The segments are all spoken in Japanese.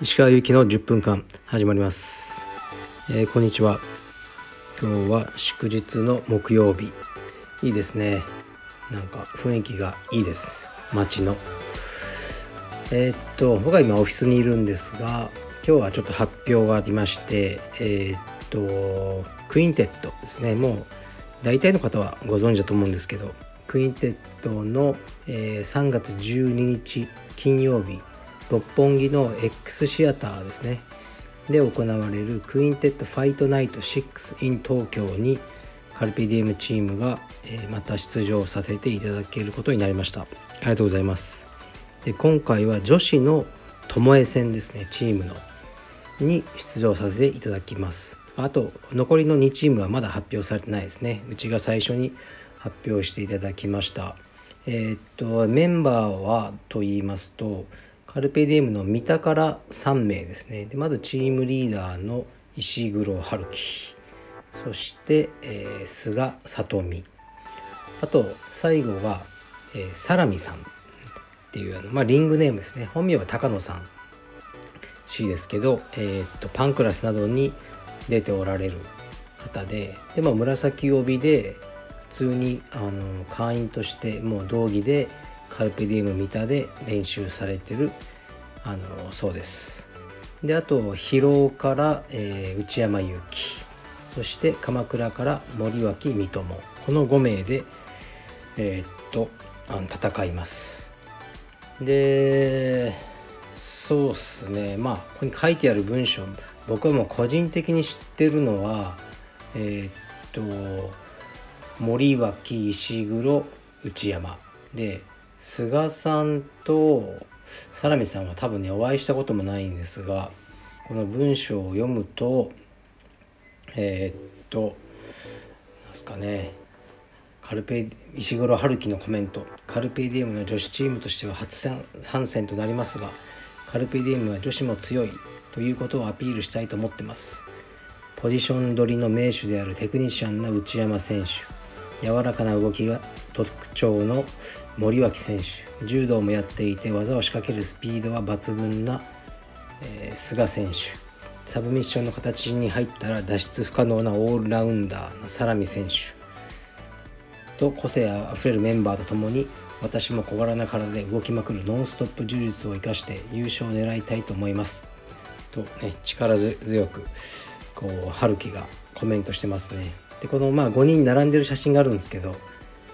石川由紀の10分間始まります、えー、こんにちは。今日は祝日の木曜日。いいですね。なんか雰囲気がいいです。街の。えー、っと僕は今オフィスにいるんですが今日はちょっと発表がありましてえー、っとクインテットですね。もう大体の方はご存知だと思うんですけどクインテットの、えー、3月12日金曜日六本木の X シアターですね。で行われるクインテッドファイトナイト6 in 東京にカルペディエムチームが、えまた出場させていただけることになりました。ありがとうございます。で今回は女子の巴戦ですねチームの。に出場させていただきます。あと残りの2チームはまだ発表されてないですね。うちが最初に発表していただきました。えー、っとメンバーはと言いますとカルペディエムの三田から3名ですね。でまずチームリーダーの石黒春樹。そして、えー、菅里美。あと最後は、えー、サラミさんっていうあの、まあ、リングネームですね。本名は高野さん C ですけど、えー、っとパンクラスなどに出ておられる方でで、まあ、紫帯で普通にあの会員としてもう道着でカルペディウム三田で練習されてるあのそうです。であと広尾から、えー、内山祐希。そして鎌倉から森脇三友。この5名でえー、っとあの戦います。でそうっすね。まあここに書いてある文章僕はもう個人的に知ってるのはえー、っと森脇石黒内山。で菅さんとサラミさんは多分ねお会いしたこともないんですがこの文章を読むとえー、っとなんすかねカルペ石黒春樹のコメント。カルペディエムの女子チームとしては初参戦となりますがカルペディエムは女子も強いということをアピールしたいと思ってます。ポジション取りの名手であるテクニシャンな内山選手。柔らかな動きが特徴の森脇選手。柔道もやっていて技を仕掛けるスピードは抜群な、えー、菅選手。サブミッションの形に入ったら脱出不可能なオールラウンダーなサラミ選手と個性あふれるメンバーとともに私も小柄な体で動きまくるノンストップ充実を生かして優勝を狙いたいと思います。とね力強くこう春樹がコメントしてますね。でこのまあ5人並んでる写真があるんですけど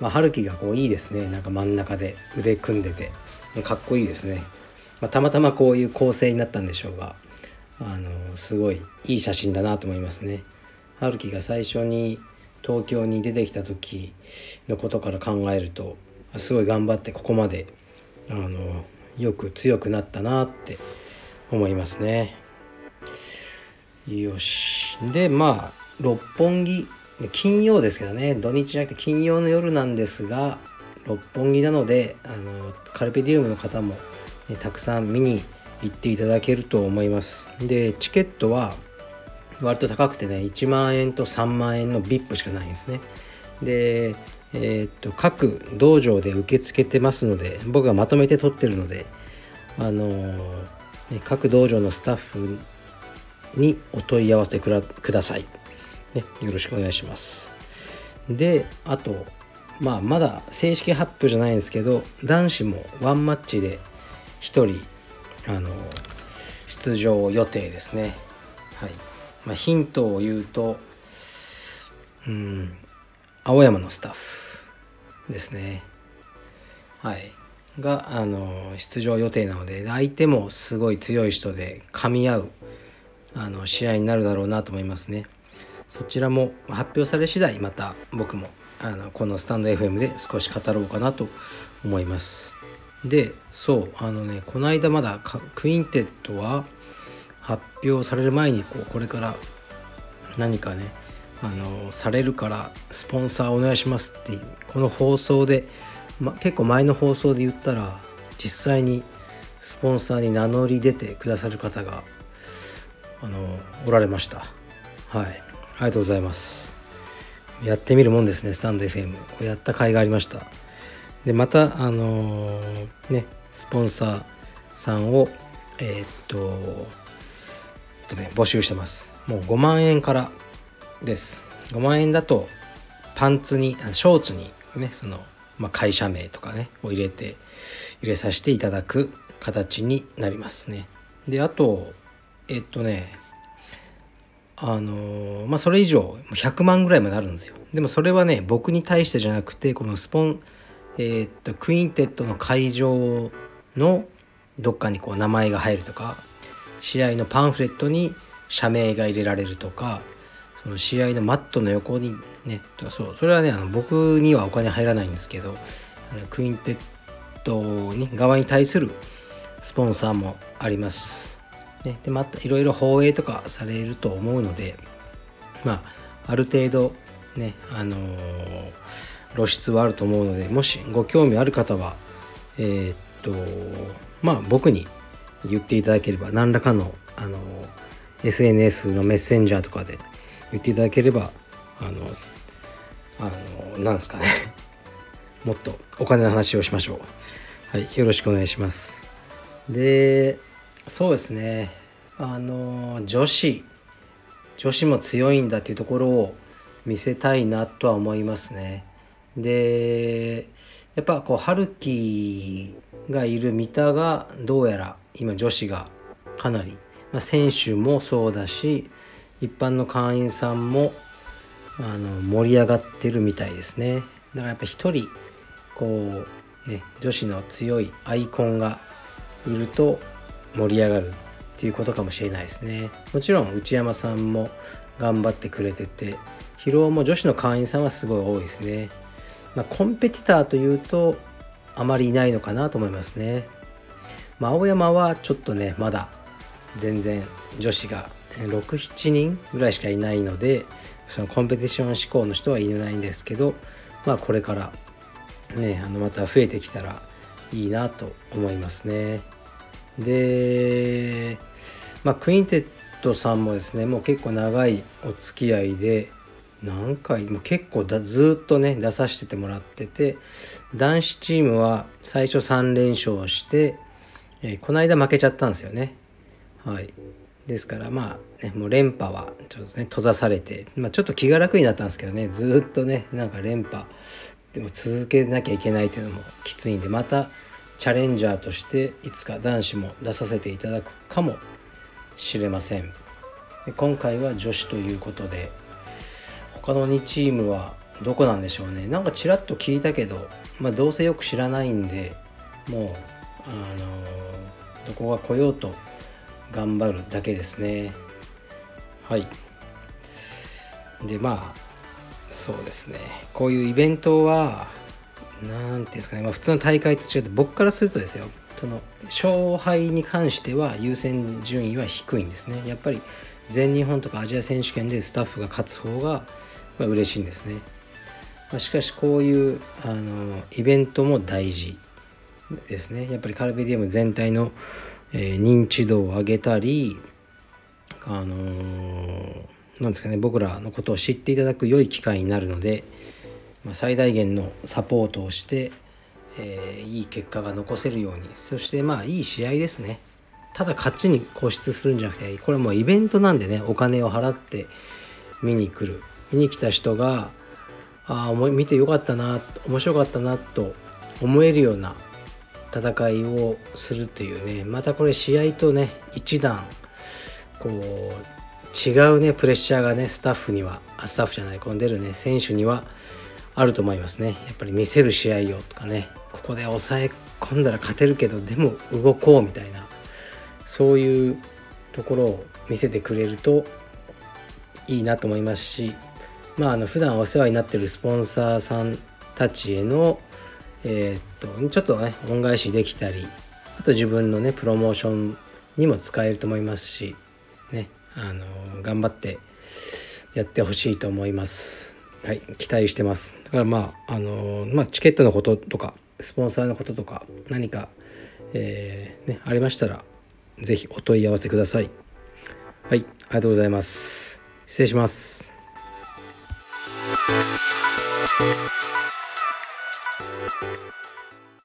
まあ、春樹がこういいですね。なんか真ん中で腕組んでてかっこいいですね、まあ、たまたまこういう構成になったんでしょうがあのすごいいい写真だなと思いますね。春樹が最初に東京に出てきた時のことから考えるとすごい頑張ってここまであのよく強くなったなって思いますね。よし。でまあ六本木金曜ですけどね。土日じゃなくて金曜の夜なんですが六本木なのであのカルペディウムの方も、ね、たくさん見に行っていただけると思います。でチケットは割と高くてね1万円と3万円の VIP しかないんですね。でえー、っと各道場で受け付けてますので僕がまとめて取ってるのであのー、各道場のスタッフにお問い合わせください。ね、よろしくお願いします。で、あと、まあ、まだ正式発表じゃないんですけど、男子もワンマッチで1人、あの、出場予定ですね。はい。まあ、ヒントを言うと、うん、青山のスタッフですね。はい。が、あの、出場予定なので、相手もすごい強い人で、噛み合う、あの、試合になるだろうなと思いますね。そちらも発表され次第また僕もあのこのスタンド FM で少し語ろうかなと思います。でそうあのねこの間まだクインテットは発表される前にこうこれから何かねあのされるからスポンサーお願いしますっていうこの放送で、ま、結構前の放送で言ったら実際にスポンサーに名乗り出てくださる方があのおられました。はい。ありがとうございます。やってみるもんですねスタンド FM こやった甲斐がありました。でまたあのー、ねスポンサーさんをえー、っととね募集してます。もう5万円からです。5万円だとパンツにショーツにねその、まあ、会社名とかねを入れて入れさせていただく形になりますね。であとえっとねあのまあそれ以上100万ぐらいまであるんですよでもそれはね僕に対してじゃなくてこのスポンえー、っとクインテットの会場のどっかにこう名前が入るとか試合のパンフレットに社名が入れられるとかその試合のマットの横にねそうそれはねあの僕にはお金入らないんですけどクインテットに側に対するスポンサーもあります。ね、でまたいろいろ放映とかされると思うのでまあある程度ねあのー、露出はあると思うのでもしご興味ある方はえー、っとまあ僕に言っていただければ何らかのあの SNS のメッセンジャーとかで言っていただければあのあのなんですかね。もっとお金の話をしましょう。はいよろしくお願いします。でそうですね。あの女子。女子も強いんだっていうところを見せたいなとは思いますね。でやっぱこう春樹がいる三田がどうやら今女子がかなり、まあ、選手もそうだし一般の会員さんもあの盛り上がってるみたいですね。だからやっぱ一人こうね女子の強いアイコンがいると盛り上がるっていうことかもしれないですねもちろん内山さんも頑張ってくれてて疲労も女子の会員さんはすごい多いですねまあ、コンペティターというとあまりいないのかなと思いますね。まあ、青山はちょっとねまだ全然女子が67人ぐらいしかいないのでそのコンペティション志向の人はいないんですけど、まあ、これからねあのまた増えてきたらいいなと思いますね。で、まあ、クインテットさんもですねもう結構長いお付き合いで何回も結構だずっとね出させてもらってて男子チームは最初3連勝して、えー、この間負けちゃったんですよね。はい。ですからまあ、ね、もう連覇はちょっとね閉ざされて、まあ、ちょっと気が楽になったんですけどねずっとねなんか連覇でも続けなきゃいけないというのもきついんでまたチャレンジャーとしていつか男子も出させていただくかもしれません。今回は女子ということで他の2チームはどこなんでしょうね。なんかちらっと聞いたけど、まあ、どうせよく知らないんでもう、あのー、どこが来ようと頑張るだけですね。はい。でまあそうですね。こういうイベントは何ていうんですかね、まあ、普通の大会と違って僕からするとですよその勝敗に関しては優先順位は低いんですねやっぱり全日本とかアジア選手権でスタッフが勝つ方がまあ、嬉しいんですね。まあ、しかしこういうあのイベントも大事ですね。やっぱりカルベディウム全体の、えー、認知度を上げたり、あのー、なんですかね僕らのことを知っていただく良い機会になるので、最大限のサポートをして、えー、いい結果が残せるように。そしてまあいい試合ですね。ただ勝ちに固執するんじゃなくてこれもうイベントなんでねお金を払って見に来る。見に来た人がああ見てよかったな面白かったなと思えるような戦いをするっていうね。またこれ試合とね一段こう違うねプレッシャーがねスタッフにはスタッフじゃないこの出るね選手にはあると思いますね。やっぱり見せる試合をとかね。ここで抑え込んだら勝てるけどでも動こうみたいな。そういうところを見せてくれるといいなと思いますし。まあ、あの普段お世話になってるスポンサーさんたちへの、えー、っとちょっとね恩返しできたりあと自分のねプロモーションにも使えると思いますしねあの頑張ってやってほしいと思います。はい期待してます。だからまああのまあチケットのこととかスポンサーのこととか何か、えー、ね、ありましたら是非お問い合わせください。はいありがとうございます。失礼します。